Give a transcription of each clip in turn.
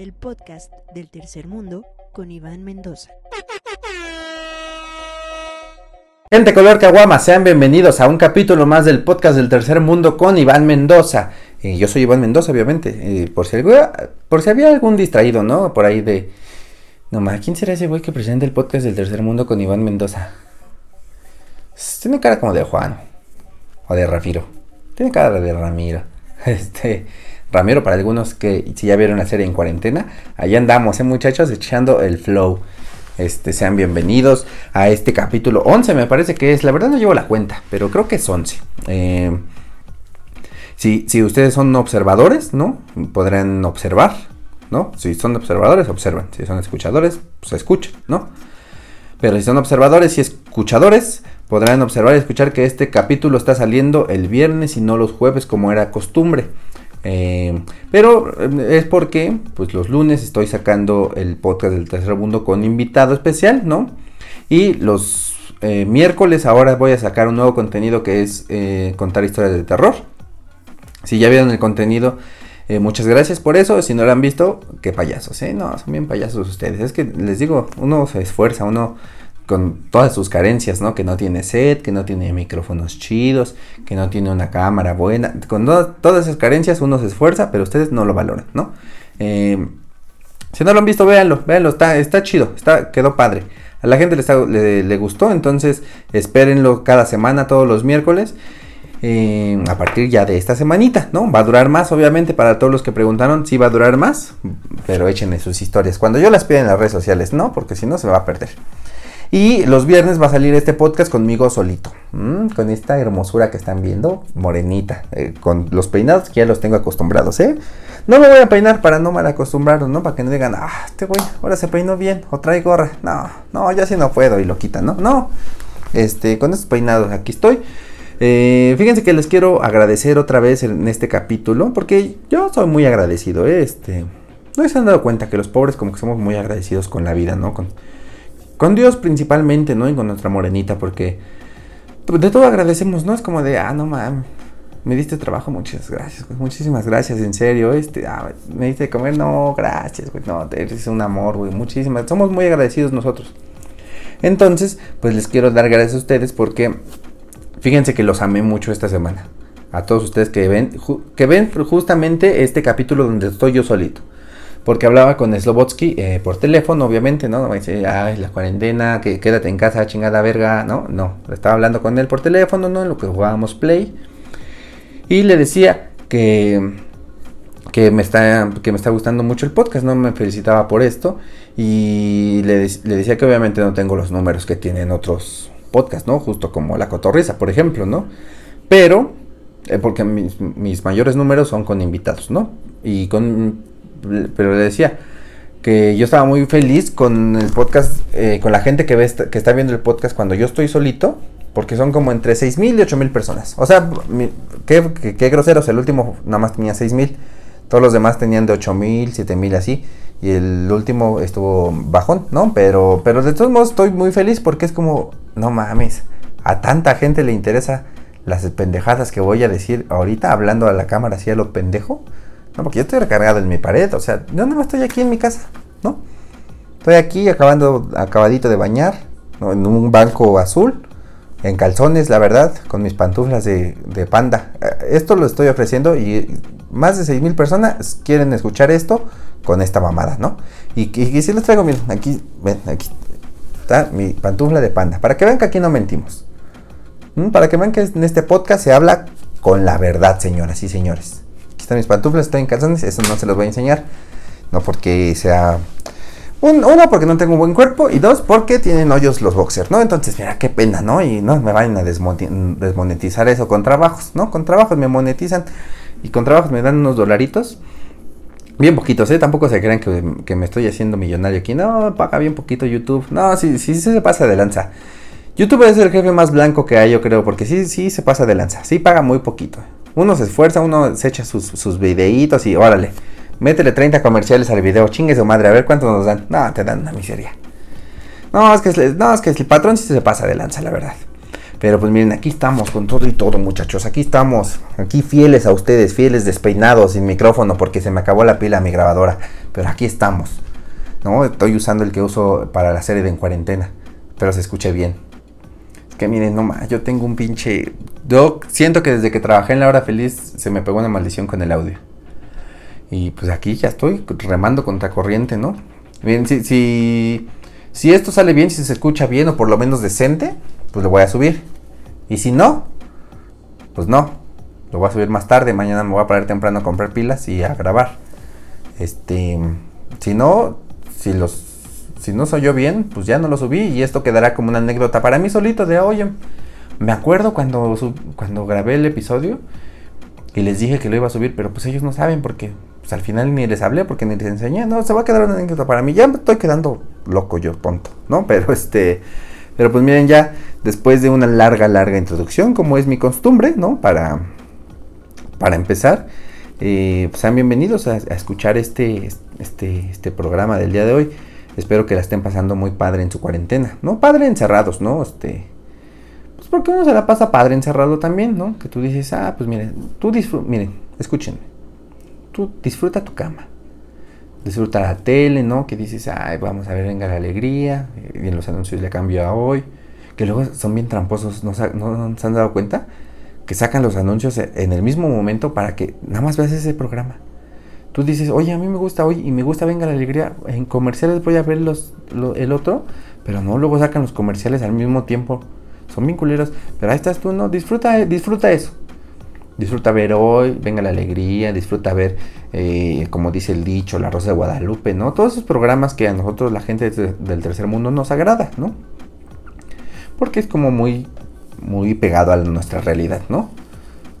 El podcast del tercer mundo con Iván Mendoza. Gente color caguama, sean bienvenidos a un capítulo más del podcast del tercer mundo con Iván Mendoza. Eh, yo soy Iván Mendoza, obviamente. eh, por, si había, por si había algún distraído, ¿no? Por ahí de. No más, ¿quién será ese güey que presenta el podcast del tercer mundo con Iván Mendoza? Tiene cara como de Juan. O de Rafiro. Tiene cara de Ramiro. Este. Ramiro, para algunos que si ya vieron la serie en cuarentena, ahí andamos, ¿eh, muchachos? Echando el flow. Este, sean bienvenidos a este capítulo 11, me parece que es. La verdad no llevo la cuenta, pero creo que es 11. Eh, si, si ustedes son observadores, ¿no? Podrán observar, ¿no? Si son observadores, observan. Si son escuchadores, pues escuchan, ¿no? Pero si son observadores y escuchadores, podrán observar y escuchar que este capítulo está saliendo el viernes y no los jueves como era costumbre. Eh, pero eh, es porque pues los lunes estoy sacando el podcast del tercer mundo con invitado especial, ¿no? Y los eh, miércoles ahora voy a sacar un nuevo contenido que es contar historias de terror. Si ya vieron el contenido, muchas gracias por eso. Si no lo han visto, qué payasos, ¿eh? No, son bien payasos ustedes. Es que les digo, uno se esfuerza, uno con todas sus carencias, ¿no? Que no tiene set, que no tiene micrófonos chidos, que no tiene una cámara buena. Con to- todas esas carencias uno se esfuerza, pero ustedes no lo valoran, ¿no? Eh, si no lo han visto, véanlo, véanlo, está, chido, está, quedó padre. A la gente le gustó, entonces espérenlo cada semana, todos los miércoles. eh, a partir ya de esta semanita, ¿no? Va a durar más, obviamente, para todos los que preguntaron, sí va a durar más, pero échenle sus historias. Cuando yo las pida en las redes sociales, ¿no? Porque si no se va a perder. Y los viernes va a salir este podcast conmigo solito. Con esta hermosura que están viendo, morenita. eh, con los peinados que ya los tengo acostumbrados, ¿eh? No me voy a peinar para no mal acostumbrarlos, ¿no? Para que no digan, ah, este güey ahora se peinó bien o trae gorra. No, no, ya sí no puedo y lo quitan, ¿no? No. Este, con estos peinados aquí estoy. Eh, fíjense que les quiero agradecer otra vez en este capítulo, porque yo soy muy agradecido, ¿eh? Este, no se han dado cuenta que los pobres como que somos muy agradecidos con la vida, ¿no? Con, con Dios principalmente, ¿no? Y con nuestra morenita, porque pues, de todo agradecemos, ¿no? Es como de, ah, no mames, me diste trabajo, muchas gracias, güey, muchísimas gracias, en serio, este, ah, me diste de comer, no, gracias, güey, no, eres un amor, güey, muchísimas, somos muy agradecidos nosotros. Entonces, pues les quiero dar gracias a ustedes porque fíjense que los amé mucho esta semana. A todos ustedes que ven, que ven justamente este capítulo donde estoy yo solito. Porque hablaba con Slobotsky eh, por teléfono, obviamente, ¿no? Me dice, ay, la cuarentena, que quédate en casa, chingada verga, ¿no? No, estaba hablando con él por teléfono, ¿no? En lo que jugábamos Play. Y le decía que, que, me está, que me está gustando mucho el podcast, ¿no? Me felicitaba por esto. Y le, dec- le decía que obviamente no tengo los números que tienen otros podcasts, ¿no? Justo como La Cotorrisa, por ejemplo, ¿no? Pero, eh, porque mis mayores números son con invitados, ¿no? Y con, pero le decía que yo estaba muy feliz con el podcast, eh, con la gente que, ve que está viendo el podcast cuando yo estoy solito, porque son como entre 6.000 y 8.000 personas. O sea, qué, qué, qué groseros, el último nada más tenía 6.000, todos los demás tenían de 8.000, 7.000 así, y el último estuvo bajón, ¿no? Pero, pero de todos modos estoy muy feliz porque es como, no mames, a tanta gente le interesa las pendejadas que voy a decir ahorita hablando a la cámara así a lo pendejo. No, porque yo estoy recargado en mi pared, o sea, yo no estoy aquí en mi casa, ¿no? Estoy aquí acabando, acabadito de bañar, en un banco azul, en calzones, la verdad, con mis pantuflas de, panda. Eh, Esto lo estoy ofreciendo y más de 6 mil personas quieren escuchar esto con esta mamada, ¿no? Y, si les traigo, miren, aquí, aquí está mi pantufla de panda, para que vean que aquí no mentimos. ¿Mm? Para que vean que en este podcast se habla con la verdad, señoras y señores. Están mis pantuflas, estoy en calzones, eso no se los voy a enseñar. No porque sea... Un, uno, porque no tengo un buen cuerpo. Y dos, porque tienen hoyos los boxers, ¿no? Entonces, mira, qué pena, ¿no? Y no me vayan a desmonetizar eso con trabajos, ¿no? Con trabajos me monetizan. Y con trabajos me dan unos dolaritos. Bien poquitos, ¿eh? Tampoco se crean que, me estoy haciendo millonario aquí. No, paga bien poquito YouTube. No, sí, sí se pasa de lanza. YouTube es el jefe más blanco que hay, yo creo, porque sí, sí se pasa de lanza. Sí paga muy poquito. Uno se esfuerza, uno se echa sus, sus videitos y órale. Métele 30 comerciales al video, chingue su madre, a ver cuánto nos dan. No, te dan una miseria. No, es que, no, es que el patrón sí se pasa de lanza, la verdad. Pero pues miren, aquí estamos con todo y todo, muchachos. Aquí estamos, aquí fieles a ustedes, fieles despeinados, sin micrófono, porque se me acabó la pila a mi grabadora. Pero aquí estamos. ¿no? Estoy usando el que uso para la serie de En Cuarentena. Pero se escuche bien. Que miren, no más, yo tengo un pinche. Yo siento que desde que trabajé en la hora feliz se me pegó una maldición con el audio. Y pues aquí ya estoy remando contra corriente, ¿no? Bien, si, si, si esto sale bien, si se escucha bien o por lo menos decente, pues lo voy a subir. Y si no, pues no. Lo voy a subir más tarde. Mañana me voy a parar temprano a comprar pilas y a grabar. Este, si no, si los, si no soy yo bien, pues ya no lo subí y esto quedará como una anécdota para mí solito de, oye, me acuerdo cuando, cuando grabé el episodio y les dije que lo iba a subir, pero pues ellos no saben porque pues al final ni les hablé porque ni les enseñé, no, se va a quedar una anécdota para mí. Ya me estoy quedando loco yo, tonto, ¿no? Pero este, pero pues miren ya, después de una larga, larga introducción, como es mi costumbre, ¿no? Para, para empezar, eh, pues sean bienvenidos a, escuchar este, este, este programa del día de hoy. Espero que la estén pasando muy padre en su cuarentena, ¿no? Padre encerrados, ¿no? Este, pues porque uno se la pasa padre encerrado también, ¿no? Que tú dices, ah, pues miren, tú disfruta, miren, escúchenme, tú disfruta tu cama disfruta la tele, ¿no? Que dices, ay, vamos a ver, venga la alegría, y en los anuncios le cambio a hoy, que luego son bien tramposos, ¿no, se han dado cuenta? Que sacan los anuncios en el mismo momento para que nada más veas ese programa. Tú dices, oye, a mí me gusta hoy y me gusta Venga la Alegría, en comerciales voy a ver los, el otro, pero no, luego sacan los comerciales al mismo tiempo. Son bien culeros, pero ahí estás tú, ¿no? Disfruta, disfruta eso. Disfruta ver hoy, venga la alegría, disfruta ver, eh, como dice el dicho, la Rosa de Guadalupe, ¿no? Todos esos programas que a nosotros, la gente del tercer mundo, nos agrada, ¿no? Porque es como muy, muy pegado a nuestra realidad, ¿no?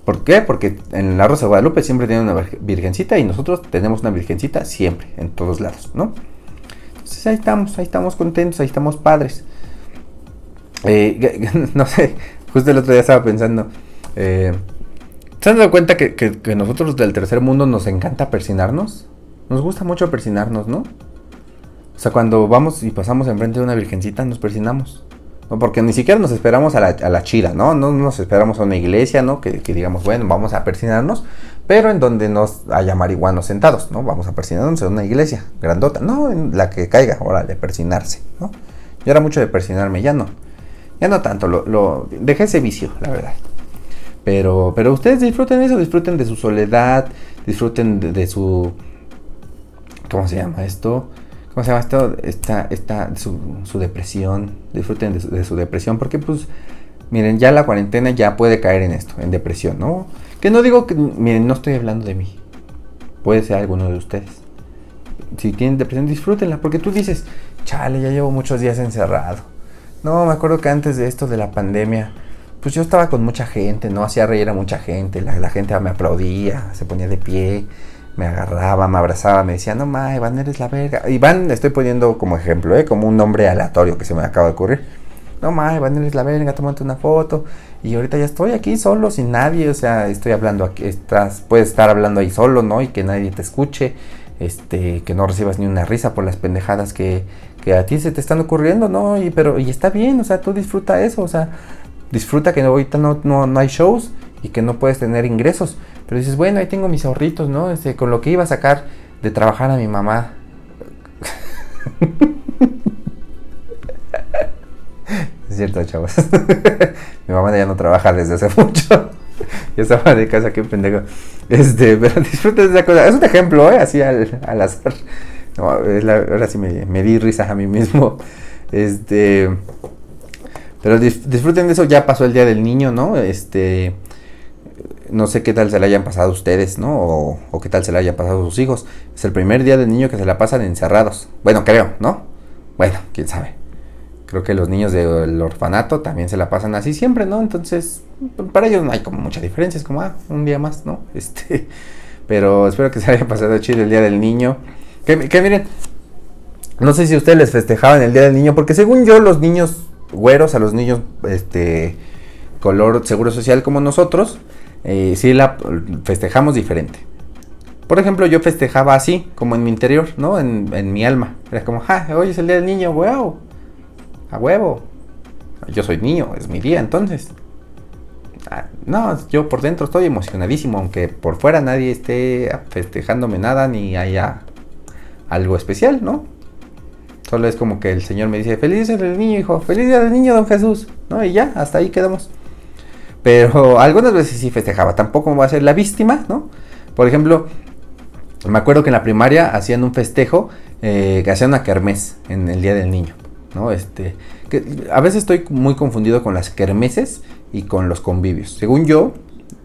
¿Por qué? Porque en la Rosa de Guadalupe siempre tiene una virgencita y nosotros tenemos una virgencita siempre, en todos lados, ¿no? Entonces ahí estamos, ahí estamos contentos, ahí estamos padres. Eh, no sé, justo el otro día estaba pensando, eh, ¿Se han dado cuenta que, que, nosotros del tercer mundo nos encanta persinarnos? Nos gusta mucho persinarnos, ¿no? O sea, cuando vamos y pasamos enfrente de una virgencita, nos persinamos. ¿No? Porque ni siquiera nos esperamos a la, a la chida, ¿no? No nos esperamos a una iglesia, ¿no? Que, que, digamos, bueno, vamos a persinarnos, pero en donde nos haya marihuanos sentados, ¿no? Vamos a persinarnos en una iglesia grandota, no en la que caiga, ahora de persinarse, ¿no? Yo era mucho de persinarme, ya no. Ya no tanto, lo, lo dejé ese vicio, la verdad. Pero, pero ustedes disfruten eso, disfruten de su soledad, disfruten de, su... ¿Cómo se llama esto? ¿Cómo se llama esto? Esta, esta, su, su depresión, disfruten de su, depresión, porque pues, miren, ya la cuarentena ya puede caer en esto, en depresión, ¿no? Que no digo que, miren, no estoy hablando de mí, puede ser alguno de ustedes. Si tienen depresión, disfrútenla, porque tú dices, chale, ya llevo muchos días encerrado. No, me acuerdo que antes de esto de la pandemia, pues yo estaba con mucha gente, ¿no? Hacía reír a mucha gente, la, gente me aplaudía, se ponía de pie, me agarraba, me abrazaba, me decía, no ma, Iván, eres la verga. Iván, estoy poniendo como ejemplo, ¿eh? Como un nombre aleatorio que se me acaba de ocurrir. No ma, Iván, eres la verga, tómate una foto. Y ahorita ya estoy aquí solo, sin nadie, o sea, estoy hablando aquí, estás, puedes estar hablando ahí solo, ¿no? Y que nadie te escuche, este, que no recibas ni una risa por las pendejadas que, que a ti se te están ocurriendo, ¿no? Y, pero, y está bien, o sea, tú disfruta eso, o sea, disfruta que ahorita no, no, hay shows y que no puedes tener ingresos. Pero dices, bueno, ahí tengo mis ahorritos, ¿no? Este, con lo que iba a sacar de trabajar a mi mamá. es cierto, chavos. mi mamá ya no trabaja desde hace mucho. ya estaba de casa, qué pendejo. Este, pero disfruta de esa cosa. Es un ejemplo, ¿eh? Así al, azar. ahora sí me, me di risa a mí mismo. Este. Pero disfruten de eso, ya pasó el Día del Niño, ¿no? Este, no sé qué tal se le hayan pasado ustedes, ¿no? O, qué tal se le hayan pasado sus hijos. Es el primer Día del Niño que se la pasan encerrados. Bueno, creo, ¿no? Bueno, quién sabe. Creo que los niños del orfanato también se la pasan así siempre, ¿no? Entonces, para ellos no hay como mucha diferencia, es como, ah, un día más, ¿no? Este, pero espero que se haya pasado chido el Día del Niño. Que, que miren, no sé si ustedes les festejaban el Día del Niño, porque según yo los niños güeros, a los niños este color seguro social como nosotros, eh, sí la festejamos diferente. Por ejemplo, yo festejaba así, como en mi interior, ¿no? En, mi alma. Era como, ja, hoy es el día del niño, wow. A huevo. Yo soy niño, es mi día entonces. Ah, no, yo por dentro estoy emocionadísimo, aunque por fuera nadie esté festejándome nada ni haya algo especial, ¿no? Solo es como que el Señor me dice, feliz día del niño, hijo, feliz día del niño, don Jesús, ¿no? Y ya, hasta ahí quedamos. Pero algunas veces sí festejaba, tampoco me va a ser la víctima, ¿no? Por ejemplo, me acuerdo que en la primaria hacían un festejo, eh, que hacían una kermés en el Día del Niño, ¿no? Este, a veces estoy muy confundido con las kermeses y con los convivios. Según yo,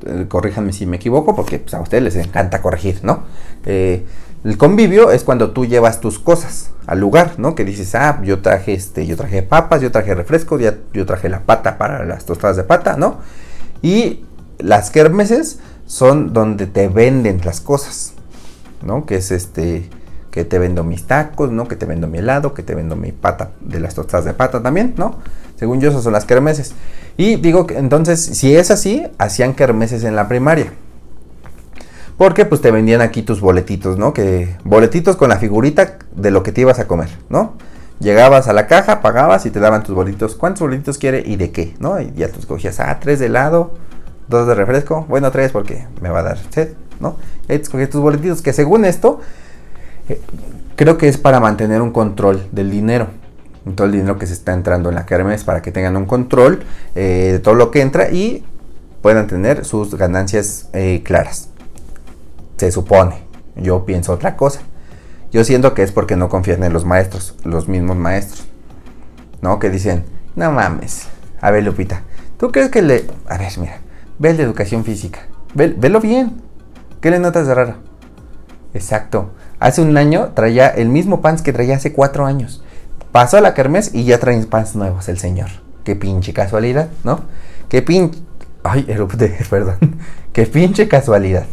eh, corríjanme si me equivoco, porque pues, a ustedes les encanta corregir, ¿no? Eh, el convivio es cuando tú llevas tus cosas al lugar, ¿no? Que dices, ah, yo traje este, yo traje papas, yo traje refrescos, ya, yo traje la pata para las tostadas de pata, ¿no? Y las kermeses son donde te venden las cosas, ¿no? Que es este, que te vendo mis tacos, ¿no? Que te vendo mi helado, que te vendo mi pata de las tostadas de pata también, ¿no? Según yo, esas son las kermeses. Y digo que entonces, si es así, hacían kermeses en la primaria. Porque pues te vendían aquí tus boletitos, ¿no? Que boletitos con la figurita de lo que te ibas a comer, ¿no? Llegabas a la caja, pagabas y te daban tus boletitos. ¿Cuántos boletitos quiere y de qué? ¿No? Y ya tú escogías, ah, tres de helado, dos de refresco. Bueno, tres porque me va a dar sed, ¿no? Y ahí te escogías tus boletitos, que según esto, eh, creo que es para mantener un control del dinero. Todo el dinero que se está entrando en la kermes para que tengan un control eh, de todo lo que entra y puedan tener sus ganancias eh, claras. Se supone. Yo pienso otra cosa. Yo siento que es porque no confían en los maestros, los mismos maestros. ¿No? Que dicen, no mames. A ver, Lupita, ¿tú crees que le... A ver, mira, ve de educación física. Ve, velo bien. ¿Qué le notas de raro? Exacto. Hace un año traía el mismo pants que traía hace cuatro años. Pasó a la kermés y ya trae pants nuevos el señor. Qué pinche casualidad, ¿no? Qué pinche... Ay, erupte, perdón. Qué pinche casualidad.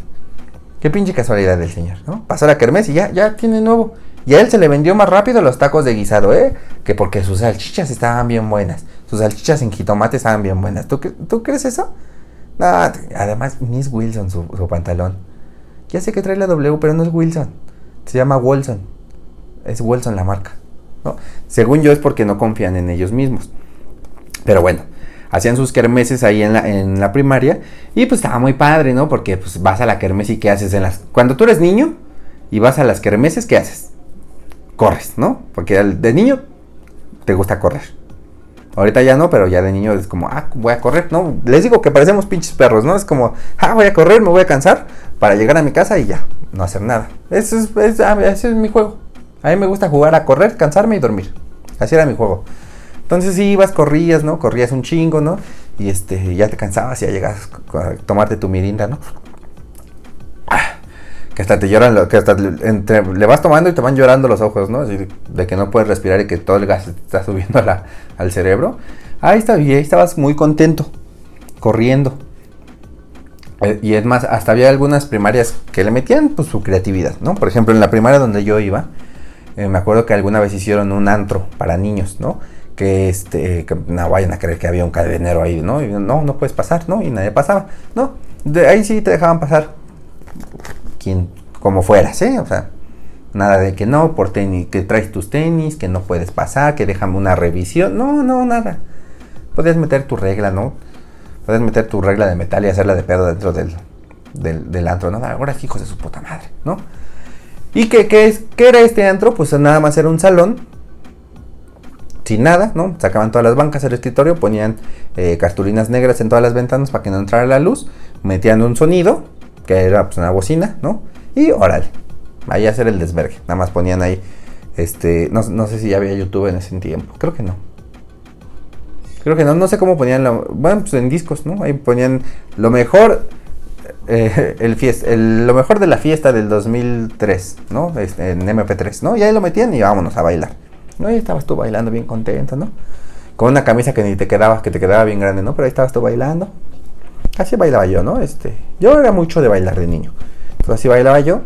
Qué pinche casualidad del señor, ¿no? Pasó la kermés y ya, ya tiene nuevo. Y a él se le vendió más rápido los tacos de guisado, ¿eh? Que porque sus salchichas estaban bien buenas. Sus salchichas en jitomate estaban bien buenas. ¿Tú, ¿tú crees eso? No, además, ni es Wilson su, pantalón. Ya sé que trae la W, pero no es Wilson. Se llama Wilson. Es Wilson la marca. ¿no? Según yo es porque no confían en ellos mismos. Pero bueno, hacían sus kermeses ahí en la, primaria y pues estaba muy padre, ¿no? Porque pues vas a la kermes y ¿qué haces en las... Cuando tú eres niño y vas a las kermeses, ¿qué haces? Corres, ¿no? Porque de niño te gusta correr. Ahorita ya no, pero ya de niño es como, ah, voy a correr, ¿no? Les digo que parecemos pinches perros, ¿no? Es como, ah, voy a correr, me voy a cansar para llegar a mi casa y ya, no hacer nada. Es, es, ah, ese es mi juego. A mí me gusta jugar a correr, cansarme y dormir. Así era mi juego. Entonces ibas, corrías, ¿no? Corrías un chingo, ¿no? Y este, ya te cansabas y ya llegas a tomarte tu mirinda, ¿no? Ah, que hasta te lloran, que hasta le vas tomando y te van llorando los ojos, ¿no? De que no puedes respirar y que todo el gas está subiendo al cerebro. Ahí está, y ahí estabas muy contento, corriendo. Eh, y es más, hasta había algunas primarias que le metían pues, su creatividad, ¿no? Por ejemplo, en la primaria donde yo iba, eh, me acuerdo que alguna vez hicieron un antro para niños, ¿no? Que este no vayan a creer que había un cadenero ahí, ¿no? No, no puedes pasar, ¿no? Y nadie pasaba, ¿no? De ahí sí te dejaban pasar quien como fueras, ¿eh? O sea, nada de que no, por tenis, que traes tus tenis, que no puedes pasar, que déjame una revisión, no, no, nada. Podías meter tu regla, ¿no? Podías meter tu regla de metal y hacerla de pedo dentro del, del, antro, ¿no? Ahora hijos de su puta madre, ¿no? ¿Y qué, qué, es, qué era este antro? Pues nada más era un salón sin nada, ¿no? Sacaban todas las bancas del escritorio, ponían eh, cartulinas negras en todas las ventanas para que no entrara la luz, metían un sonido, que era pues, una bocina, ¿no? Y órale, ahí hacer el desvergue. Nada más ponían ahí, este, no, sé si ya había YouTube en ese tiempo, creo que no. Creo que no, no sé cómo ponían, lo, bueno, pues en discos, ¿no? Ahí ponían lo mejor, eh, el lo mejor de la fiesta del 2003, ¿no? Este, en MP3, ¿no? Y ahí lo metían y vámonos a bailar. ¿No? Y estabas tú bailando bien contento, ¿no? Con una camisa que ni te quedaba, que te quedaba bien grande, ¿no? Pero ahí estabas tú bailando. Así bailaba yo, ¿no? Este, yo era mucho de bailar de niño. Entonces así bailaba yo.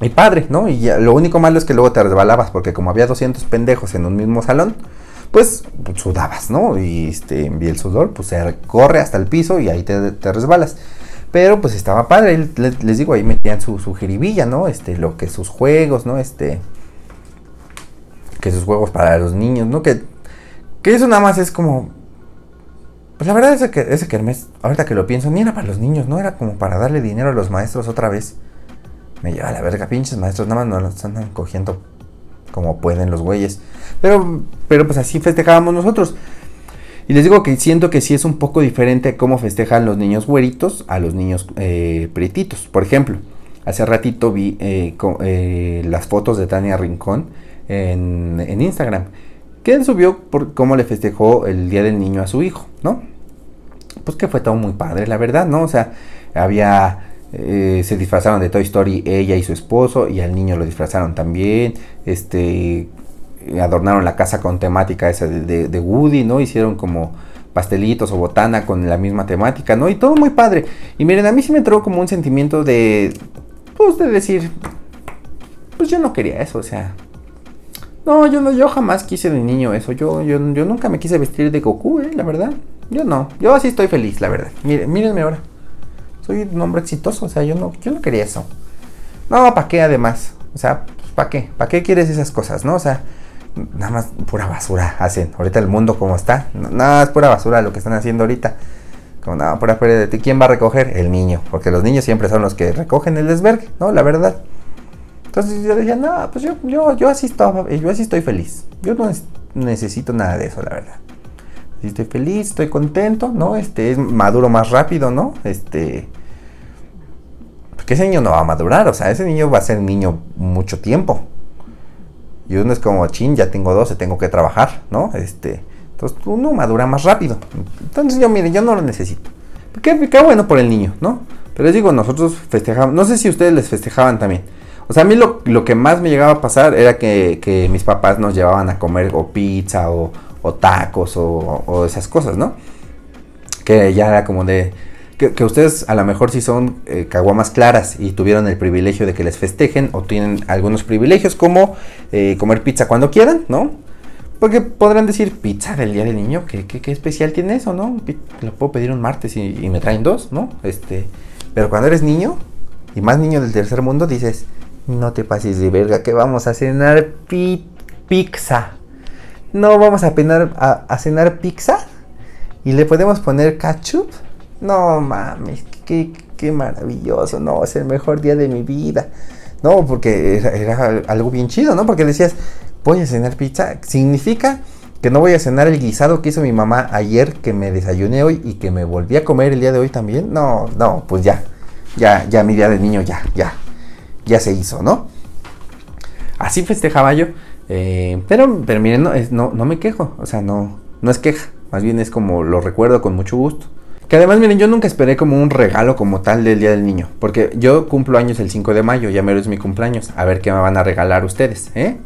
Y padre, ¿no? Y lo único malo es que luego te resbalabas, porque como había 200 pendejos en un mismo salón, pues sudabas, ¿no? Y, este, el sudor, pues se corre hasta el piso y ahí te, resbalas. Pero pues estaba padre, les, digo, ahí metían su, su jiribilla, ¿no? Este, lo que sus juegos, ¿no? Este, que sus juegos para los niños, ¿no? Que Que eso nada más es como. Pues la verdad es que ese kermés, ahorita que lo pienso, ni era para los niños, no era como para darle dinero a los maestros otra vez. Me lleva a la verga, pinches maestros, nada más nos andan cogiendo como pueden los güeyes. Pero, pero pues así festejábamos nosotros. Y les digo que siento que sí es un poco diferente cómo festejan los niños güeritos a los niños eh. Por ejemplo, hace ratito vi eh, eh, las fotos de Tania Rincón en, Instagram que subió por cómo le festejó el Día del Niño a su hijo, ¿no? Pues que fue todo muy padre, la verdad, ¿no? O sea, había... Eh, se disfrazaron de Toy Story ella y su esposo y al niño lo disfrazaron también, este, adornaron la casa con temática esa de, de, Woody, ¿no? Hicieron como pastelitos o botana con la misma temática, ¿no? Y todo muy padre. Y miren, a mí sí me entró como un sentimiento de, pues de decir, pues yo no quería eso, o sea, no, yo no, yo jamás quise de niño eso. Yo, yo, yo nunca me quise vestir de Goku, eh, la verdad. Yo no. Yo así estoy feliz, la verdad. Miren, mírenme ahora. Soy un hombre exitoso, o sea, yo no, yo no quería eso. No, ¿para qué además? O sea, pues, ¿para qué? ¿Para qué quieres esas cosas, no? O sea, nada más pura basura hacen. Ahorita el mundo como está. Nada, es pura basura lo que están haciendo ahorita. Como nada, pura pérdida. ¿Quién va a recoger? El niño. Porque los niños siempre son los que recogen el desvergue, ¿no? La verdad. Entonces yo decía, no, pues yo, yo, yo así estoy, yo así estoy feliz. Yo no necesito nada de eso, la verdad. Estoy feliz, estoy contento, ¿no? Este es maduro más rápido, ¿no? Este. Porque ese niño no va a madurar, o sea, ese niño va a ser niño mucho tiempo. Y uno es como, chin, ya tengo 12, tengo que trabajar, ¿no? Este. Entonces uno madura más rápido. Entonces yo, mire, yo no lo necesito. Qué, qué bueno por el niño, ¿no? Pero les digo, nosotros festejamos, no sé si ustedes les festejaban también o sea, a mí lo, que más me llegaba a pasar era que, mis papás nos llevaban a comer o pizza o, tacos o, esas cosas, ¿no? Que ya era como de... Que, ustedes a lo mejor sí son eh, caguamas claras y tuvieron el privilegio de que les festejen o tienen algunos privilegios como eh, comer pizza cuando quieran, ¿no? Porque podrán decir, pizza del Día del Niño, ¿qué, qué, especial tiene eso, no? Lo puedo pedir un martes y, y, me traen dos, ¿no? Este, pero cuando eres niño, y más niño del tercer mundo, dices, no te pases de verga, que vamos a cenar pizza. No vamos a, a, cenar pizza. Y le podemos poner ketchup. No mames, qué, qué, maravilloso. No, es el mejor día de mi vida. No, porque era, algo bien chido, ¿no? Porque decías, voy a cenar pizza. Significa que no voy a cenar el guisado que hizo mi mamá ayer, que me desayuné hoy y que me volví a comer el día de hoy también. No, no, pues ya. Ya, ya mi día de niño, ya, ya ya se hizo, ¿no? Así festejaba yo. Eh, pero, pero miren, no, no, no, me quejo. O sea, no, no es queja. Más bien es como lo recuerdo con mucho gusto. Que además, miren, yo nunca esperé como un regalo como tal del Día del Niño. Porque yo cumplo años el 5 de mayo, ya mero es mi cumpleaños. A ver qué me van a regalar ustedes, ¿eh?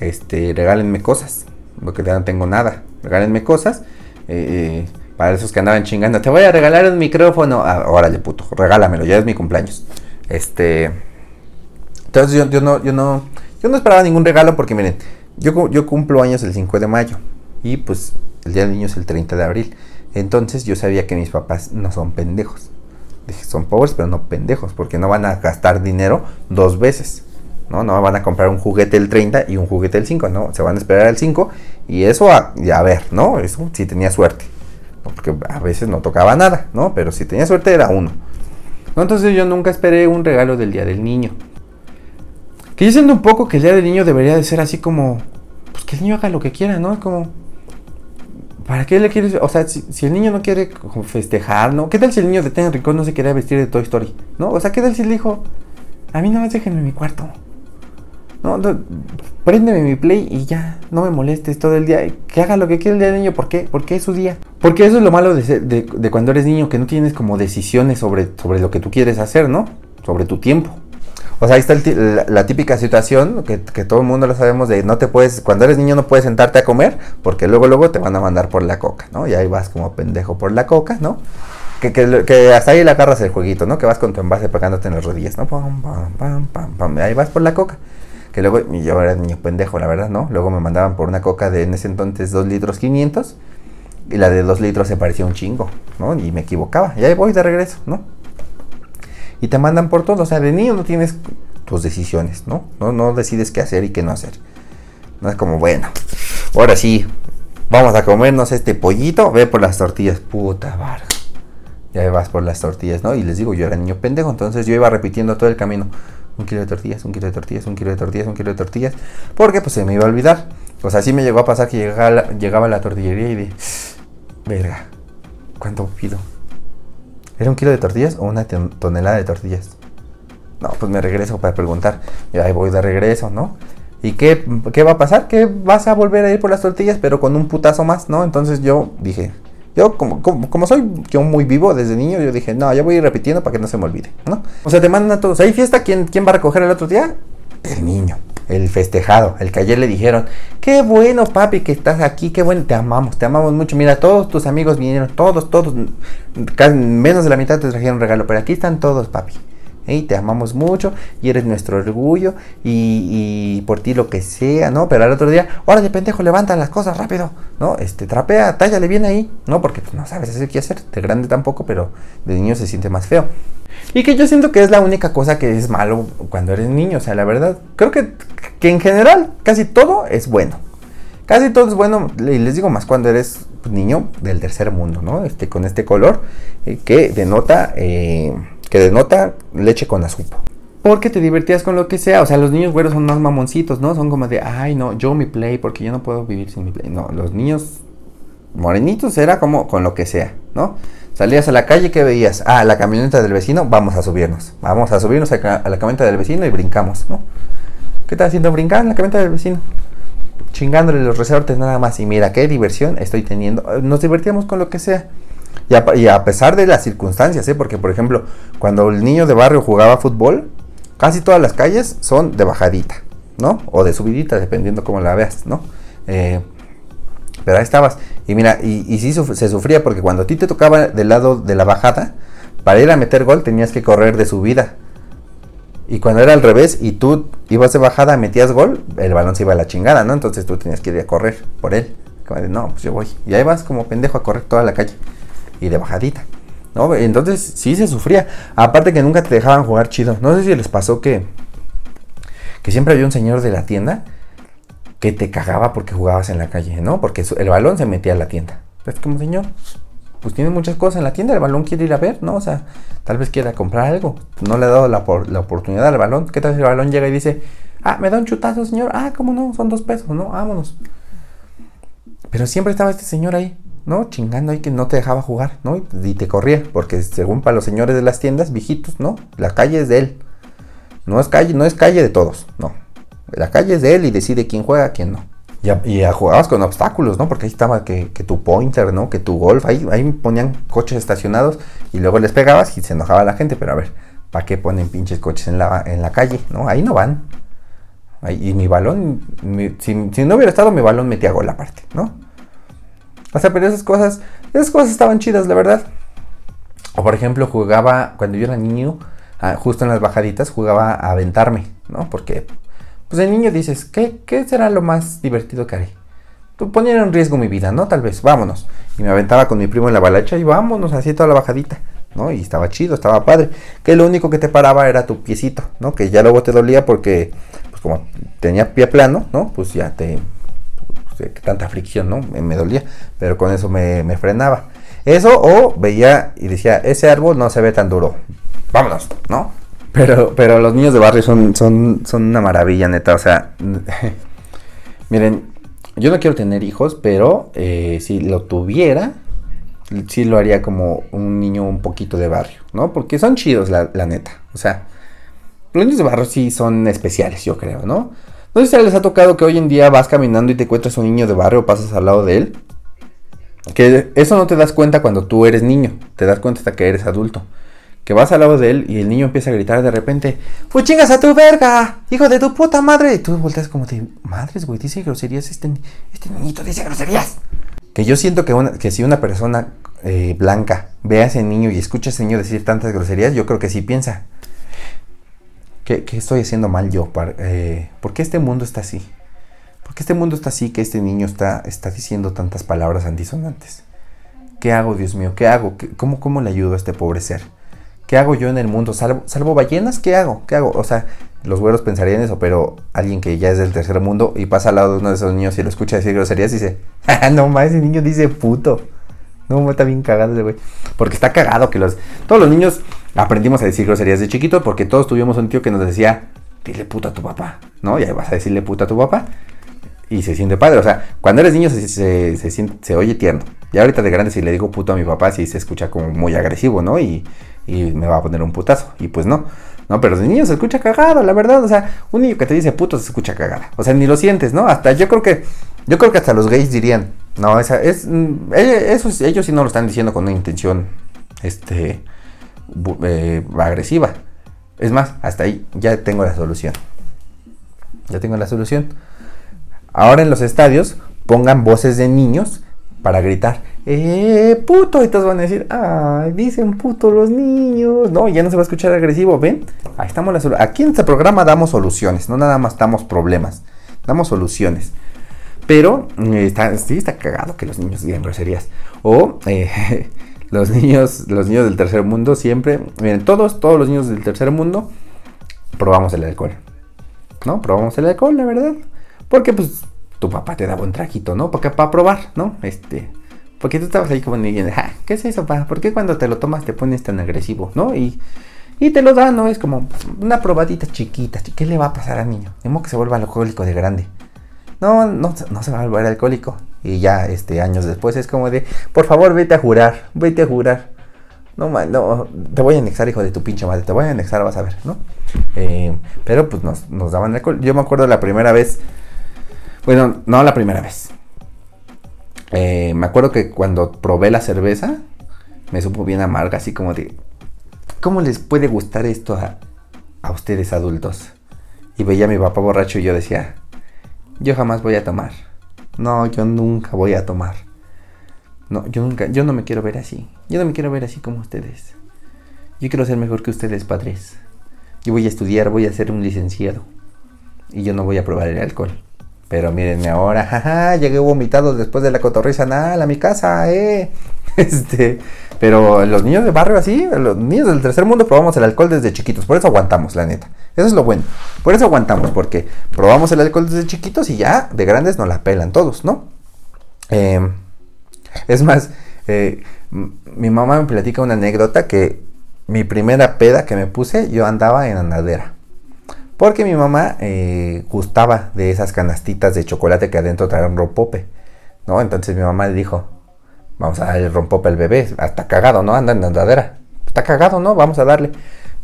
Este, regálenme cosas. Porque ya no tengo nada. Regálenme cosas. Eh, para esos que andaban chingando, te voy a regalar un micrófono. Ah, órale, puto, regálamelo, ya es mi cumpleaños. Este, entonces yo, no, yo, no, yo no esperaba ningún regalo porque miren, yo, yo cumplo años el 5 de mayo y pues el Día del Niño es el 30 de abril. Entonces yo sabía que mis papás no son pendejos. Dije, son pobres pero no pendejos porque no van a gastar dinero dos veces. ¿no? No van a comprar un juguete el 30 y un juguete el 5, no, se van a esperar al 5 y eso a, a ver, ¿no? Eso si tenía suerte. Porque a veces no tocaba nada, ¿no? Pero si tenía suerte era uno. Entonces yo nunca esperé un regalo del Día del Niño. Que yo siento un poco que el día del niño debería de ser así como, pues que el niño haga lo que quiera, ¿no? Como, ¿para qué le quieres? O sea, si, el niño no quiere festejar, ¿no? ¿Qué tal si el niño de Ten Rincón no se quería vestir de Toy Story? ¿No? O sea, ¿qué tal si le dijo, a mí no me dejen en mi cuarto? No, préndeme mi play y ya, no me molestes todo el día. Que haga lo que quiera el día del niño. ¿Por qué? Porque es su día. Porque eso es lo malo de, de, cuando eres niño, que no tienes como decisiones sobre, sobre lo que tú quieres hacer, ¿no? Sobre tu tiempo. O sea, ahí está la, típica situación que, todo el mundo lo sabemos de no te puedes, cuando eres niño no puedes sentarte a comer porque luego luego te van a mandar por la coca, ¿no? Y ahí vas como pendejo por la coca, ¿no? Que, que, hasta ahí le agarras el jueguito, ¿no? Que vas con tu envase pegándote en las rodillas, ¿no? Pam, pam, pam, pam, pam. ahí vas por la coca. Que luego, yo era niño pendejo, la verdad, ¿no? Luego me mandaban por una coca de en ese entonces 2 litros 500 y la de 2 litros se parecía un chingo, ¿no? Y me equivocaba. Y ahí voy de regreso, ¿no? Y te mandan por todo. O sea, de niño no tienes tus decisiones, ¿no? No, decides qué hacer y qué no hacer. No es como, bueno, ahora sí, vamos a comernos este pollito, ve por las tortillas, puta barra. Ya vas por las tortillas, ¿no? Y les digo, yo era niño pendejo, entonces yo iba repitiendo todo el camino. Un kilo de tortillas, un kilo de tortillas, un kilo de tortillas, un kilo de tortillas. Porque pues se me iba a olvidar. Pues así me llegó a pasar que llegaba, llegaba la tortillería y de... Verga, ¿cuánto pido? ¿Era un kilo de tortillas o una tonelada de tortillas? No, pues me regreso para preguntar. Y ahí voy de regreso, ¿no? ¿Y qué, qué va a pasar? Que vas a volver a ir por las tortillas, pero con un putazo más, ¿no? Entonces yo dije, yo como, como, soy yo muy vivo desde niño, yo dije, no, ya voy a ir repitiendo para que no se me olvide, ¿no? O sea, te mandan a todos, ¿hay fiesta? ¿Quién, quién va a recoger el otro día? El niño, el festejado, el que ayer le dijeron, qué bueno papi que estás aquí, qué bueno, te amamos, te amamos mucho. Mira, todos tus amigos vinieron, todos, todos, menos de la mitad te trajeron regalo, pero aquí están todos papi y te amamos mucho y eres nuestro orgullo y, por ti lo que sea, ¿no? Pero al otro día, órale pendejo, levanta las cosas rápido, ¿no? Este, trapea, tállale bien ahí, ¿no? Porque pues, no sabes hacer qué hacer, de grande tampoco, pero de niño se siente más feo. Y que yo siento que es la única cosa que es malo cuando eres niño, o sea, la verdad, creo que, que en general casi todo es bueno. Casi todo es bueno, y les digo más cuando eres niño del tercer mundo, ¿no? Este, con este color eh, que denota... Eh, que denota leche con azúcar. Porque te divertías con lo que sea. O sea, los niños güeros son más mamoncitos, ¿no? Son como de, ay, no, yo mi play, porque yo no puedo vivir sin mi play. No, los niños morenitos era como con lo que sea, ¿no? Salías a la calle, ¿qué veías? Ah, la camioneta del vecino, vamos a subirnos. Vamos a subirnos a, la camioneta del vecino y brincamos, ¿no? ¿Qué estás haciendo? Brincar en la camioneta del vecino. Chingándole los resortes nada más. Y mira, qué diversión estoy teniendo. Nos divertíamos con lo que sea. Y a, pesar de las circunstancias, ¿eh? porque por ejemplo, cuando el niño de barrio jugaba fútbol, casi todas las calles son de bajadita, ¿no? O de subidita, dependiendo cómo la veas, ¿no? Eh, pero ahí estabas. Y mira, y, y sí se sufría porque cuando a ti te tocaba del lado de la bajada, para ir a meter gol tenías que correr de subida. Y cuando era al revés y tú ibas de bajada, metías gol, el balón se iba a la chingada, ¿no? Entonces tú tenías que ir a correr por él. no, pues yo voy. Y ahí vas como pendejo a correr toda la calle y de bajadita. ¿no? Entonces sí se sufría. Aparte que nunca te dejaban jugar chido. No sé si les pasó que, que siempre había un señor de la tienda que te cagaba porque jugabas en la calle, ¿no? Porque el balón se metía a la tienda. Es como, señor, pues tiene muchas cosas en la tienda, el balón quiere ir a ver, ¿no? O sea, tal vez quiera comprar algo. No le ha dado la, la oportunidad al balón. ¿Qué tal si el balón llega y dice, ah, me da un chutazo, señor? Ah, ¿cómo no? Son dos pesos, ¿no? Vámonos. Pero siempre estaba este señor ahí. ¿no? Chingando ahí que no te dejaba jugar, ¿no? Y te corría, porque según para los señores de las tiendas, viejitos, ¿no? La calle es de él. No es calle, no es calle de todos, no. La calle es de él y decide quién juega, quién no. Y, jugabas con obstáculos, ¿no? Porque ahí estaba que, tu pointer, ¿no? Que tu golf, ahí, ahí ponían coches estacionados y luego les pegabas y se enojaba la gente, pero a ver, ¿para qué ponen pinches coches en la, en la calle? ¿No? Ahí no van. y mi balón, si, si, no hubiera estado mi balón metía gol aparte, ¿no? O sea, pero esas cosas, esas cosas estaban chidas, la verdad. O por ejemplo, jugaba, cuando yo era niño, ah, justo en las bajaditas, jugaba a aventarme, ¿no? Porque, pues de niño dices, ¿qué, qué será lo más divertido que haré? Tú poner en riesgo mi vida, ¿no? Tal vez, vámonos. Y me aventaba con mi primo en la balacha y vámonos, así toda la bajadita, ¿no? Y estaba chido, estaba padre. Que lo único que te paraba era tu piecito, ¿no? Que ya luego te dolía porque, pues como tenía pie plano, ¿no? Pues ya te tanta fricción, ¿no? Me, dolía, pero con eso me, frenaba. Eso o veía y decía, ese árbol no se ve tan duro, vámonos, ¿no? Pero, pero los niños de barrio son, son, son una maravilla, neta, o sea, miren, yo no quiero tener hijos, pero eh, si lo tuviera, sí lo haría como un niño un poquito de barrio, ¿no? Porque son chidos, la, neta, o sea, los niños de barrio sí son especiales, yo creo, ¿no? No sé si les ha tocado que hoy en día vas caminando y te encuentras un niño de barrio o pasas al lado de él. Que eso no te das cuenta cuando tú eres niño, te das cuenta hasta que eres adulto. Que vas al lado de él y el niño empieza a gritar de repente, ¡Pues chingas a tu verga! ¡Hijo de tu puta madre! Y tú volteas como de, madres, güey, dice groserías, este, este niñito dice groserías. Que yo siento que, que si una persona eh, blanca ve a ese niño y escucha a ese niño decir tantas groserías, yo creo que sí piensa, ¿Qué, estoy haciendo mal yo? Eh, ¿Por qué este mundo está así? ¿Por qué este mundo está así que este niño está, está diciendo tantas palabras antisonantes? ¿Qué hago, Dios mío? ¿Qué hago? cómo, le ayudo a este pobre ser? ¿Qué hago yo en el mundo? ¿Salvo, ¿Salvo ballenas? ¿Qué hago? ¿Qué hago? O sea, los güeros pensarían eso, pero alguien que ya es del tercer mundo y pasa al lado de uno de esos niños y lo escucha decir groserías, dice, "Ah, no más, ese niño dice puto. No, está bien cagado ese güey. Porque está cagado que los... Todos los niños aprendimos a decir groserías de chiquito porque todos tuvimos un tío que nos decía, dile puta a tu papá, ¿no? Y ahí vas a decirle puta a tu papá. Y se siente padre. O sea, cuando eres niño se, se, se, se oye tierno. Y ahorita de grande si le digo puto a mi papá, sí se escucha como muy agresivo, ¿no? Y, y me va a poner un putazo. Y pues no. No, pero de niño se escucha cagado, la verdad. O sea, un niño que te dice puto se escucha cagada. O sea, ni lo sientes, ¿no? Hasta yo creo que... Yo creo que hasta los gays dirían, no, esa es... mm, Esos, ellos sí no lo están diciendo con una intención, este... eh, agresiva. Es más, hasta ahí ya tengo la solución. Ya tengo la solución. Ahora en los estadios pongan voces de niños para gritar, ¡eh, puto! Y todos van a decir, ¡ay, dicen puto los niños! No, ya no se va a escuchar agresivo, ¿ven? Ahí estamos la solución. Aquí en este programa damos soluciones, no nada más damos problemas, damos soluciones. Pero eh, sí está cagado que los niños digan groserías. O eh, los niños, los niños del tercer mundo siempre, miren, todos, todos los niños del tercer mundo probamos el alcohol. ¿No? Probamos el alcohol, la verdad. Porque pues tu papá te daba un traquito, ¿no? Porque para probar, ¿no? Este. Porque tú estabas ahí como niño, "Ja, ¿qué es eso, pa? ¿Por qué cuando te lo tomas te pones tan agresivo, ¿no? Y, y te lo da, ¿no? Es como una probadita chiquita. ¿Qué le va a pasar al niño? Modo que se vuelva alcohólico de grande. No, no, no se va a volver alcohólico. Y ya, este, años después es como de, por favor, vete a jurar, vete a jurar. No, no, te voy a anexar, hijo de tu pinche madre, te voy a anexar, vas a ver, ¿no? Eh, pero pues nos, nos daban alcohol. Yo me acuerdo la primera vez, bueno, no la primera vez. Eh, me acuerdo que cuando probé la cerveza, me supo bien amarga, así como de, ¿cómo les puede gustar esto a, a ustedes adultos? Y veía a mi papá borracho y yo decía, yo jamás voy a tomar. No, yo nunca voy a tomar. No, yo nunca, yo no me quiero ver así. Yo no me quiero ver así como ustedes. Yo quiero ser mejor que ustedes, padres. Yo voy a estudiar, voy a ser un licenciado. Y yo no voy a probar el alcohol. Pero mírenme ahora, jaja, llegué vomitado después de la cotorriza anal a mi casa, eh. Este, pero los niños de barrio así, los niños del tercer mundo probamos el alcohol desde chiquitos, por eso aguantamos, la neta. Eso es lo bueno. Por eso aguantamos, porque probamos el alcohol desde chiquitos y ya de grandes nos la pelan todos, ¿no? Eh, es más, eh, mi mamá me platica una anécdota que mi primera peda que me puse, yo andaba en andadera. Porque mi mamá eh, gustaba de esas canastitas de chocolate que adentro traen rompope, ¿no? Entonces mi mamá le dijo, vamos a darle rompope al bebé, hasta cagado, ¿no? Anda en andadera. Está cagado, ¿no? Vamos a darle.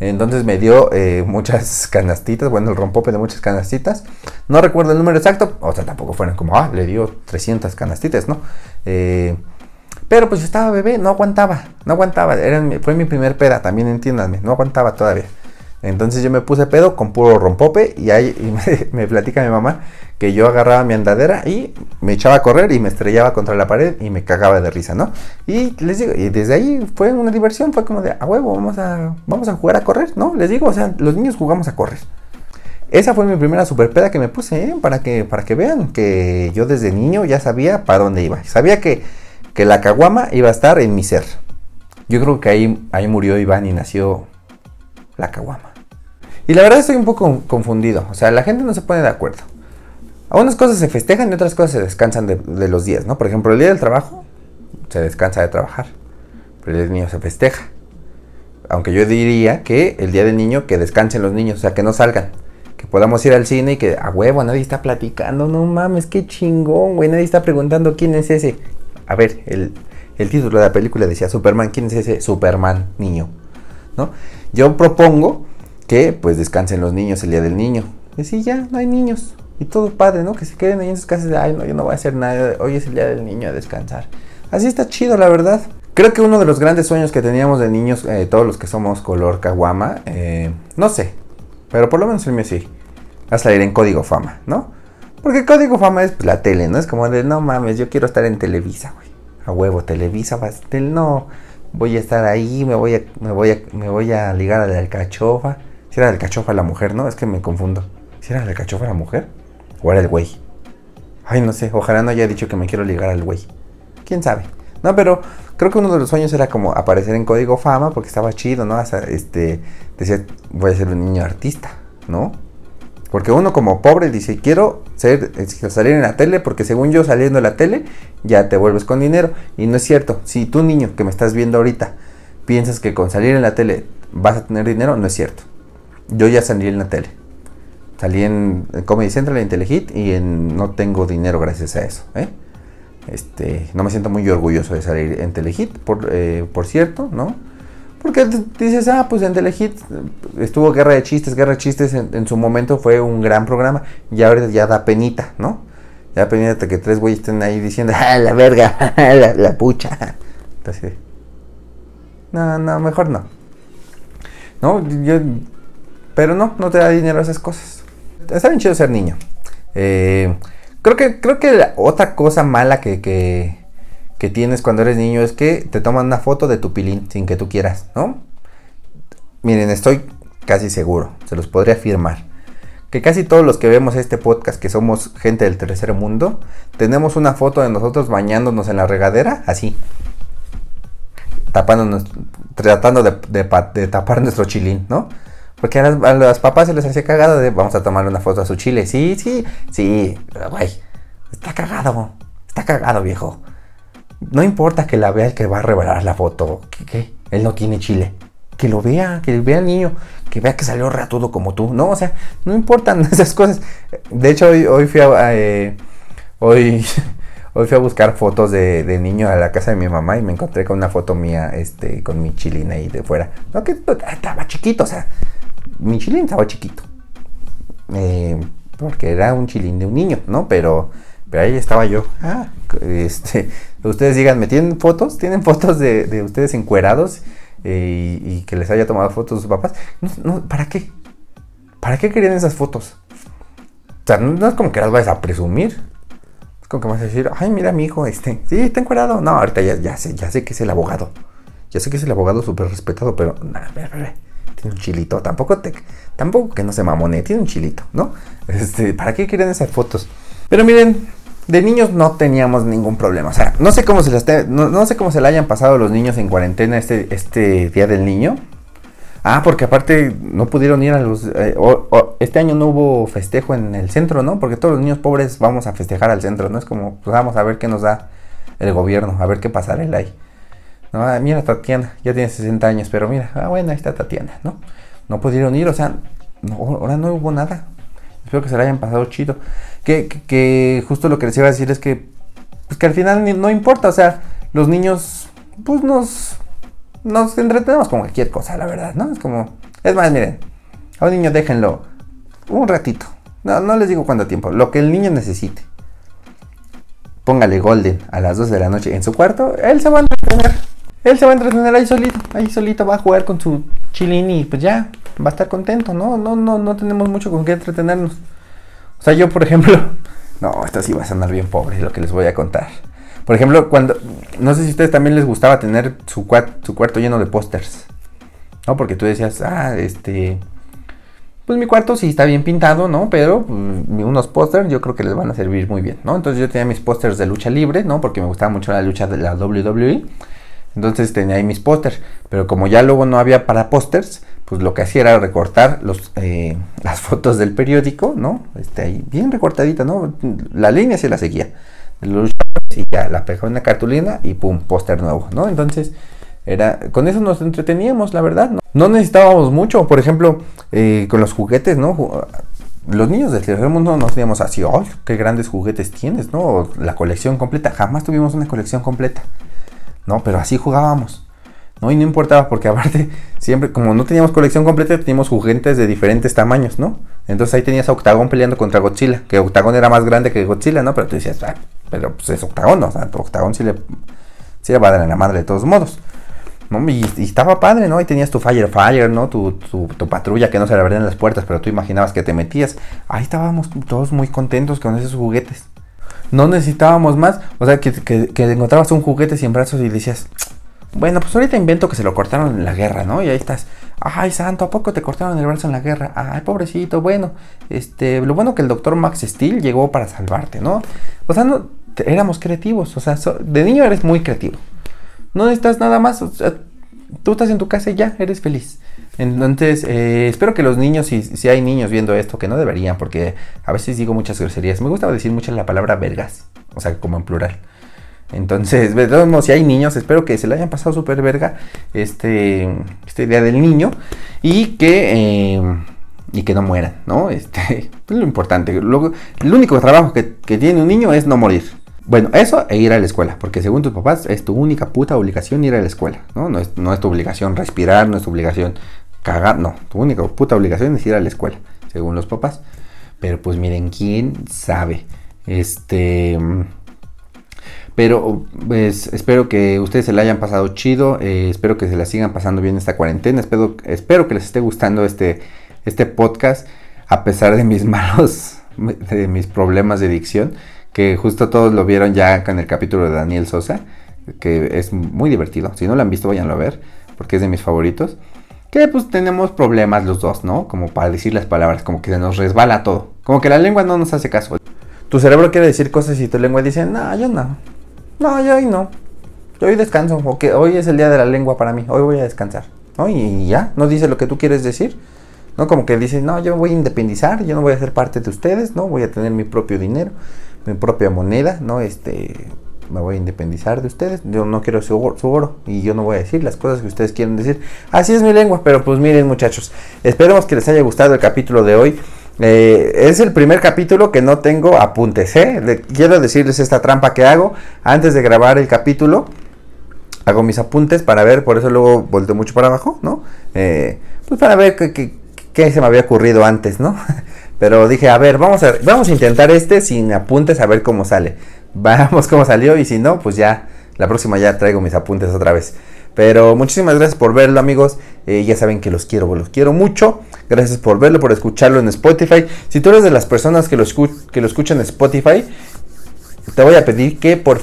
Entonces me dio eh, muchas canastitas, bueno, el rompope de muchas canastitas. No recuerdo el número exacto, o sea, tampoco fueron como, ah, le dio 300 canastitas, ¿no? Eh, pero pues yo estaba bebé, no aguantaba, no aguantaba. Fue mi primer peda, también entiéndanme, no aguantaba todavía. Entonces yo me puse pedo con puro rompope y ahí me, platica mi mamá que yo agarraba mi andadera y me echaba a correr y me estrellaba contra la pared y me cagaba de risa, ¿no? Y les digo, y desde ahí fue una diversión, fue como de, a huevo, vamos a, vamos a jugar a correr, ¿no? Les digo, o sea, los niños jugamos a correr. Esa fue mi primera super peda que me puse, ¿eh? Para que, para que vean que yo desde niño ya sabía para dónde iba. Sabía que, que la caguama iba a estar en mi ser. Yo creo que ahí, ahí murió Iván y nació la caguama. Y la verdad estoy un poco confundido. O sea, la gente no se pone de acuerdo. A unas cosas se festejan y otras cosas se descansan de, de los días, ¿no? Por ejemplo, el día del trabajo se descansa de trabajar. Pero el día del niño se festeja. Aunque yo diría que el día del niño que descansen los niños, o sea, que no salgan. Que podamos ir al cine y que a huevo nadie está platicando. No mames, qué chingón, güey. Nadie está preguntando quién es ese. A ver, el, el título de la película decía Superman. ¿Quién es ese Superman niño? ¿No? Yo propongo que pues descansen los niños el día del niño. Y sí, ya, no hay niños. Y todo padre, ¿no? Que se queden ahí en sus casas de, ay, no, yo no voy a hacer nada. Hoy es el día del niño a descansar. Así está chido, la verdad. Creo que uno de los grandes sueños que teníamos de niños, eh, todos los que somos color caguama, eh, no sé, pero por lo menos el mío sí, a salir en código fama, ¿no? Porque código fama es pues, la tele, ¿no? Es como de, no mames, yo quiero estar en Televisa, güey. A huevo, Televisa, vas, tel, no. Voy a estar ahí, me voy a, me voy a, me voy a ligar a la alcachofa. Si era la alcachofa la mujer, ¿no? Es que me confundo. Si era la alcachofa la mujer o era el güey. Ay, no sé, ojalá no haya dicho que me quiero ligar al güey. ¿Quién sabe? No, pero creo que uno de los sueños era como aparecer en Código Fama porque estaba chido, ¿no? Hasta, este, decía, voy a ser un niño artista, ¿no? Porque uno como pobre dice, quiero ser, salir en la tele porque según yo saliendo en la tele ya te vuelves con dinero. Y no es cierto. Si tú niño que me estás viendo ahorita piensas que con salir en la tele vas a tener dinero, no es cierto. Yo ya salí en la tele. Salí en, Comedy Central, en Telehit y en, no tengo dinero gracias a eso. ¿eh? Este, no me siento muy orgulloso de salir en Telehit, por, eh, por cierto, ¿no? Porque dices, ah, pues en Telehit estuvo Guerra de Chistes, Guerra de Chistes en, su momento fue un gran programa y ahora ya da penita, ¿no? Ya penita que tres güeyes estén ahí diciendo, ah, la verga, la, la pucha. Entonces, no, no, mejor no. No, yo, pero no, no te da dinero esas cosas. Está bien chido ser niño. Eh, creo que, creo que la otra cosa mala que, que tienes cuando eres niño es que te toman una foto de tu pilín sin que tú quieras, ¿no? Miren, estoy casi seguro, se los podría afirmar, que casi todos los que vemos este podcast, que somos gente del tercer mundo, tenemos una foto de nosotros bañándonos en la regadera, así, tapándonos, tratando de, tapar nuestro chilín, ¿no? Porque a las, papás se les hacía cagada de vamos a tomar una foto a su chile. Sí, sí, sí, güey. Está cagado. Está cagado, viejo. No importa que la vea el que va a revelar la foto. que Él no tiene chile. Que lo vea, que vea al niño, que vea que salió ratudo como tú. No, o sea, no importan esas cosas. De hecho, hoy, fui a. Eh, hoy. Hoy fui a buscar fotos de, niño a la casa de mi mamá y me encontré con una foto mía, este, con mi chilín ahí de fuera. No, que estaba chiquito, o sea, mi chilín estaba chiquito. Eh, porque era un chilín de un niño, ¿no? Pero pero ahí estaba yo. Ah, este, ustedes díganme, ¿tienen fotos? ¿Tienen fotos de, ustedes encuerados eh, y, que les haya tomado fotos sus papás? ¿Para qué? ¿Para qué querían esas fotos? O sea, no, es como que las vayas a presumir. Es como que vas a decir, ay, mira mi hijo, este, sí, está encuerado. No, ahorita ya, sé, ya sé que es el abogado. Ya sé que es el abogado súper respetado, pero nada, un chilito. Tampoco te, tampoco que no se mamone, tiene un chilito, ¿no? Este, ¿para qué querían esas fotos? Pero miren, de niños no teníamos ningún problema. O sea, no sé cómo se les no, sé cómo se le hayan pasado los niños en cuarentena este, este día del niño. Ah, porque aparte no pudieron ir a los... Eh, este año no hubo festejo en el centro, ¿no? Porque todos los niños pobres vamos a festejar al centro, ¿no? Es como, pues vamos a ver qué nos da el gobierno, a ver qué pasará el ahí. No, ah, mira Tatiana, ya tiene 60 años, pero mira, ah, bueno, ahí está Tatiana, ¿no? No pudieron ir, o sea, ahora no hubo nada. Espero que se la hayan pasado chido. Que, justo lo que les iba a decir es que, pues que al final no importa, o sea, los niños, pues nos, nos entretenemos con cualquier cosa, la verdad, ¿no? Es como, es más, miren, a un niño déjenlo un ratito. No, no les digo cuánto tiempo, lo que el niño necesite. Póngale Golden a las 2 de la noche en su cuarto, él se va a entretener. Él se va a entretener ahí solito, ahí solito va a jugar con su chilín y pues ya, va a estar contento, ¿no? No, no, no tenemos mucho con qué entretenernos. O sea, yo, por ejemplo, no, esto sí va a sonar bien pobre, lo que les voy a contar. Por ejemplo, cuando, no sé si a ustedes también les gustaba tener su, cuarto lleno de pósters, ¿no? Porque tú decías, ah, este, pues mi cuarto sí está bien pintado, ¿no? Pero pues, unos pósters yo creo que les van a servir muy bien, ¿no? Entonces yo tenía mis pósters de lucha libre, ¿no? Porque me gustaba mucho la lucha de la WWE. Entonces tenía ahí mis pósters. Pero como ya luego no había para pósters, pues lo que hacía era recortar los, eh, las fotos del periódico, ¿no? Este, ahí, bien recortadita, ¿no? La línea se la seguía. Y ya la pegaba en la cartulina y pum, póster nuevo, ¿no? Entonces, era, con eso nos entreteníamos, la verdad, ¿no? No necesitábamos mucho, por ejemplo, eh, con los juguetes, ¿no? Los niños del tercer mundo no teníamos así, ¡oh, qué grandes juguetes tienes, ¿no? La colección completa, jamás tuvimos una colección completa. ¿No? Pero así jugábamos. ¿no? Y no importaba porque aparte, siempre, como no teníamos colección completa, teníamos juguetes de diferentes tamaños, ¿no? Entonces ahí tenías a Octagón peleando contra Godzilla, que Octagón era más grande que Godzilla, ¿no? Pero tú decías, ah, pero pues es Octagón. O sea, Octagón sí le, sí le va a dar en la madre de todos modos. ¿no? Y, estaba padre, ¿no? Ahí tenías tu Fire Fire, ¿no? Tu, tu, tu, patrulla que no se le abrían las puertas, pero tú imaginabas que te metías. Ahí estábamos todos muy contentos con esos juguetes no necesitábamos más. O sea, que, que, encontrabas un juguete sin brazos y decías, bueno, pues ahorita invento que se lo cortaron en la guerra, ¿no? Y ahí estás, ay, santo, ¿a poco te cortaron el brazo en la guerra? Ay, pobrecito, bueno, este, lo bueno que el doctor Max Steel llegó para salvarte, ¿no? O sea, no, éramos creativos, o sea, de niño eres muy creativo. No necesitas nada más, o sea, tú estás en tu casa y ya, eres feliz. Entonces, eh, espero que los niños, si, hay niños viendo esto, que no deberían, porque a veces digo muchas groserías. Me gusta decir mucho la palabra vergas, o sea, como en plural. Entonces, modos, si hay niños, espero que se le hayan pasado súper verga este, este día del niño y que, eh, y que no mueran, ¿no? Este, es lo importante. Lo, el único trabajo que, que tiene un niño es no morir. Bueno, eso e ir a la escuela, porque según tus papás es tu única puta obligación ir a la escuela, ¿no? No es, no es tu obligación respirar, no es tu obligación cagar, no, tu única puta obligación es ir a la escuela, según los papás. Pero pues miren, quién sabe. Este. Pero pues espero que ustedes se la hayan pasado chido, eh, espero que se la sigan pasando bien esta cuarentena, espero, espero que les esté gustando este, este podcast, a pesar de mis malos, de mis problemas de dicción que justo todos lo vieron ya con el capítulo de Daniel Sosa, que es muy divertido. Si no lo han visto, váyanlo a ver, porque es de mis favoritos. Que pues tenemos problemas los dos, ¿no? Como para decir las palabras, como que se nos resbala todo. Como que la lengua no nos hace caso. Tu cerebro quiere decir cosas y tu lengua dice, no, yo no. No, yo hoy no. Yo hoy descanso. O que hoy es el día de la lengua para mí. Hoy voy a descansar. ¿no? Y ya, no dice lo que tú quieres decir. ¿no? Como que dice, no, yo voy a independizar, yo no voy a ser parte de ustedes, ¿no? Voy a tener mi propio dinero mi propia moneda, ¿no? Este, me voy a independizar de ustedes, yo no quiero su, oro y yo no voy a decir las cosas que ustedes quieren decir. Así es mi lengua, pero pues miren muchachos, esperemos que les haya gustado el capítulo de hoy. Eh, es el primer capítulo que no tengo apuntes, ¿eh? quiero decirles esta trampa que hago antes de grabar el capítulo. Hago mis apuntes para ver, por eso luego volteo mucho para abajo, ¿no? Eh, pues para ver qué, qué se me había ocurrido antes, ¿no? Pero dije, a ver, vamos a, vamos a intentar este sin apuntes a ver cómo sale. Vamos cómo salió y si no, pues ya, la próxima ya traigo mis apuntes otra vez. Pero muchísimas gracias por verlo amigos. Eh, ya saben que los quiero, los quiero mucho. Gracias por verlo, por escucharlo en Spotify. Si tú eres de las personas que lo, escuchan en Spotify, te voy a pedir que por,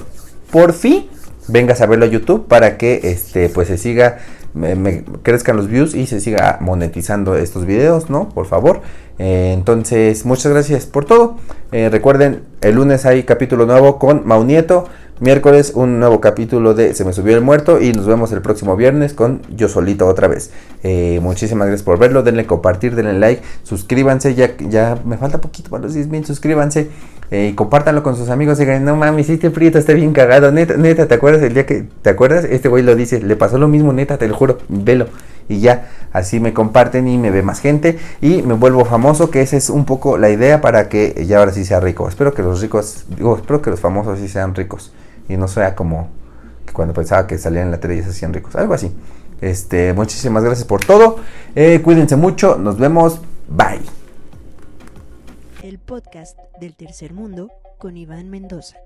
por fin vengas a verlo a YouTube para que este, pues se siga me, crezcan los views y se siga monetizando estos videos, ¿no? Por favor. Eh, entonces, muchas gracias por todo. Eh, recuerden, el lunes hay capítulo nuevo con Maunieto. Miércoles un nuevo capítulo de Se me subió el muerto y nos vemos el próximo viernes con Yo solito otra vez. Eh, muchísimas gracias por verlo, denle compartir, denle like, suscríbanse, ya, ya me falta poquito para los 10 mil, suscríbanse y compártanlo con sus amigos. Digan, no mames, este frito está bien cagado, neta, neta, ¿te acuerdas el día que, te acuerdas? Este güey lo dice, le pasó lo mismo, neta, te lo juro, velo y ya así me comparten y me ve más gente y me vuelvo famoso que esa es un poco la idea para que ya ahora sí sea rico. Espero que los ricos digo espero que los famosos sí sean ricos y no sea como cuando pensaba que salían en la tele y se hacían ricos algo así. Este muchísimas gracias por todo eh, cuídense mucho nos vemos bye. El podcast del tercer mundo con Iván Mendoza